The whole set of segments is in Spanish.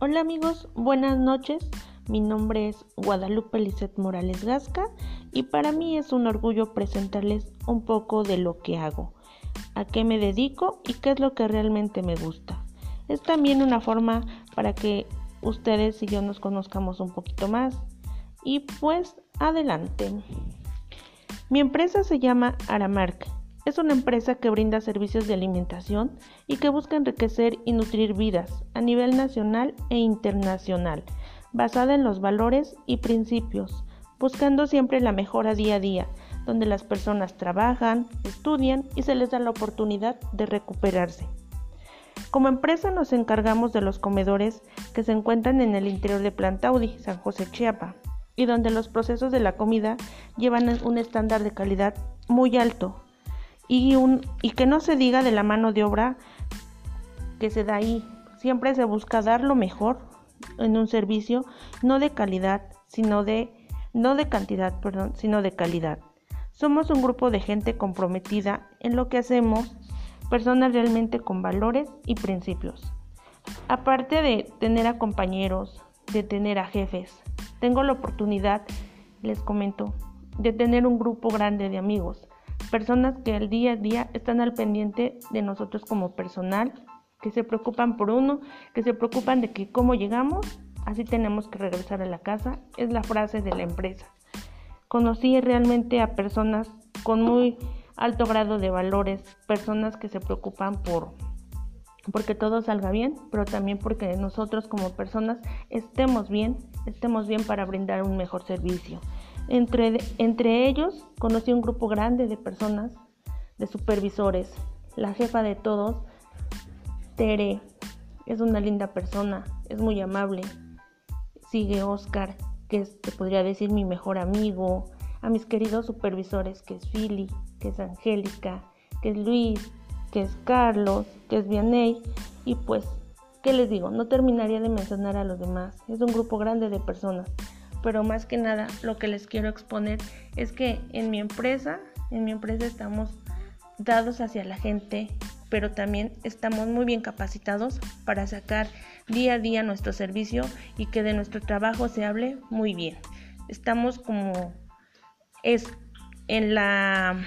Hola amigos, buenas noches. Mi nombre es Guadalupe Lizeth Morales Gasca y para mí es un orgullo presentarles un poco de lo que hago, a qué me dedico y qué es lo que realmente me gusta. Es también una forma para que ustedes y yo nos conozcamos un poquito más. Y pues adelante. Mi empresa se llama Aramark es una empresa que brinda servicios de alimentación y que busca enriquecer y nutrir vidas a nivel nacional e internacional, basada en los valores y principios, buscando siempre la mejora día a día, donde las personas trabajan, estudian y se les da la oportunidad de recuperarse. Como empresa nos encargamos de los comedores que se encuentran en el interior de Plantaudi, San José Chiapa, y donde los procesos de la comida llevan un estándar de calidad muy alto, y, un, y que no se diga de la mano de obra que se da ahí. Siempre se busca dar lo mejor en un servicio, no de calidad, sino de no de cantidad, perdón, sino de calidad. Somos un grupo de gente comprometida en lo que hacemos, personas realmente con valores y principios. Aparte de tener a compañeros, de tener a jefes, tengo la oportunidad, les comento, de tener un grupo grande de amigos personas que el día a día están al pendiente de nosotros como personal, que se preocupan por uno, que se preocupan de que cómo llegamos, así tenemos que regresar a la casa, es la frase de la empresa. Conocí realmente a personas con muy alto grado de valores, personas que se preocupan por porque todo salga bien, pero también porque nosotros como personas estemos bien, estemos bien para brindar un mejor servicio. Entre, entre ellos conocí un grupo grande de personas, de supervisores. La jefa de todos, Tere, es una linda persona, es muy amable. Sigue Oscar, que es, te podría decir mi mejor amigo. A mis queridos supervisores, que es Philly, que es Angélica, que es Luis, que es Carlos, que es Vianey. Y pues, ¿qué les digo? No terminaría de mencionar a los demás. Es un grupo grande de personas pero más que nada lo que les quiero exponer es que en mi empresa, en mi empresa estamos dados hacia la gente, pero también estamos muy bien capacitados para sacar día a día nuestro servicio y que de nuestro trabajo se hable muy bien. Estamos como es en la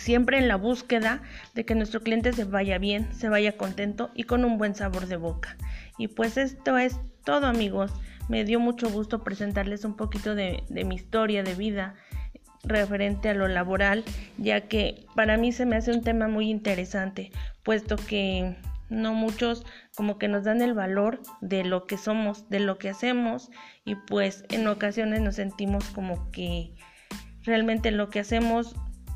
siempre en la búsqueda de que nuestro cliente se vaya bien, se vaya contento y con un buen sabor de boca. Y pues esto es todo amigos. Me dio mucho gusto presentarles un poquito de, mi historia de vida referente a lo laboral, ya que para mí se me hace un tema muy interesante, puesto que no muchos como que nos dan el valor de lo que somos, de lo que hacemos y pues en ocasiones nos sentimos como que realmente lo que hacemos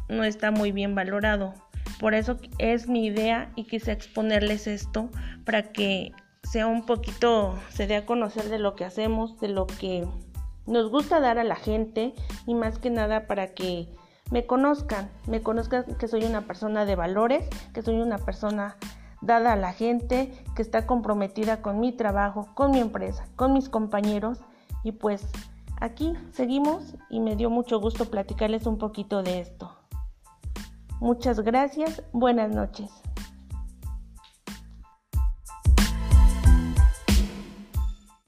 no está muy bien valorado. Por eso es mi idea y quise exponerles esto para que sea un poquito, se dé a conocer de lo que hacemos, de lo que nos gusta dar a la gente y más que nada para que me conozcan, me conozcan que soy una persona de valores, que soy una persona dada a la gente, que está comprometida con mi trabajo, con mi empresa, con mis compañeros y pues aquí seguimos y me dio mucho gusto platicarles un poquito de esto. Muchas gracias, buenas noches.